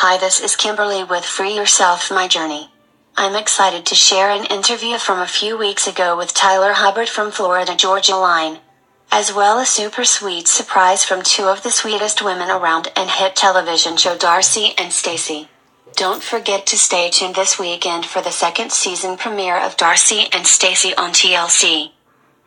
Hi, this is Kimberly with Free Yourself My Journey. I'm excited to share an interview from a few weeks ago with Tyler Hubbard from Florida Georgia Line, as well as super sweet surprise from two of the sweetest women around and hit television show Darcy and Stacy. Don't forget to stay tuned this weekend for the second season premiere of Darcy and Stacy on TLC.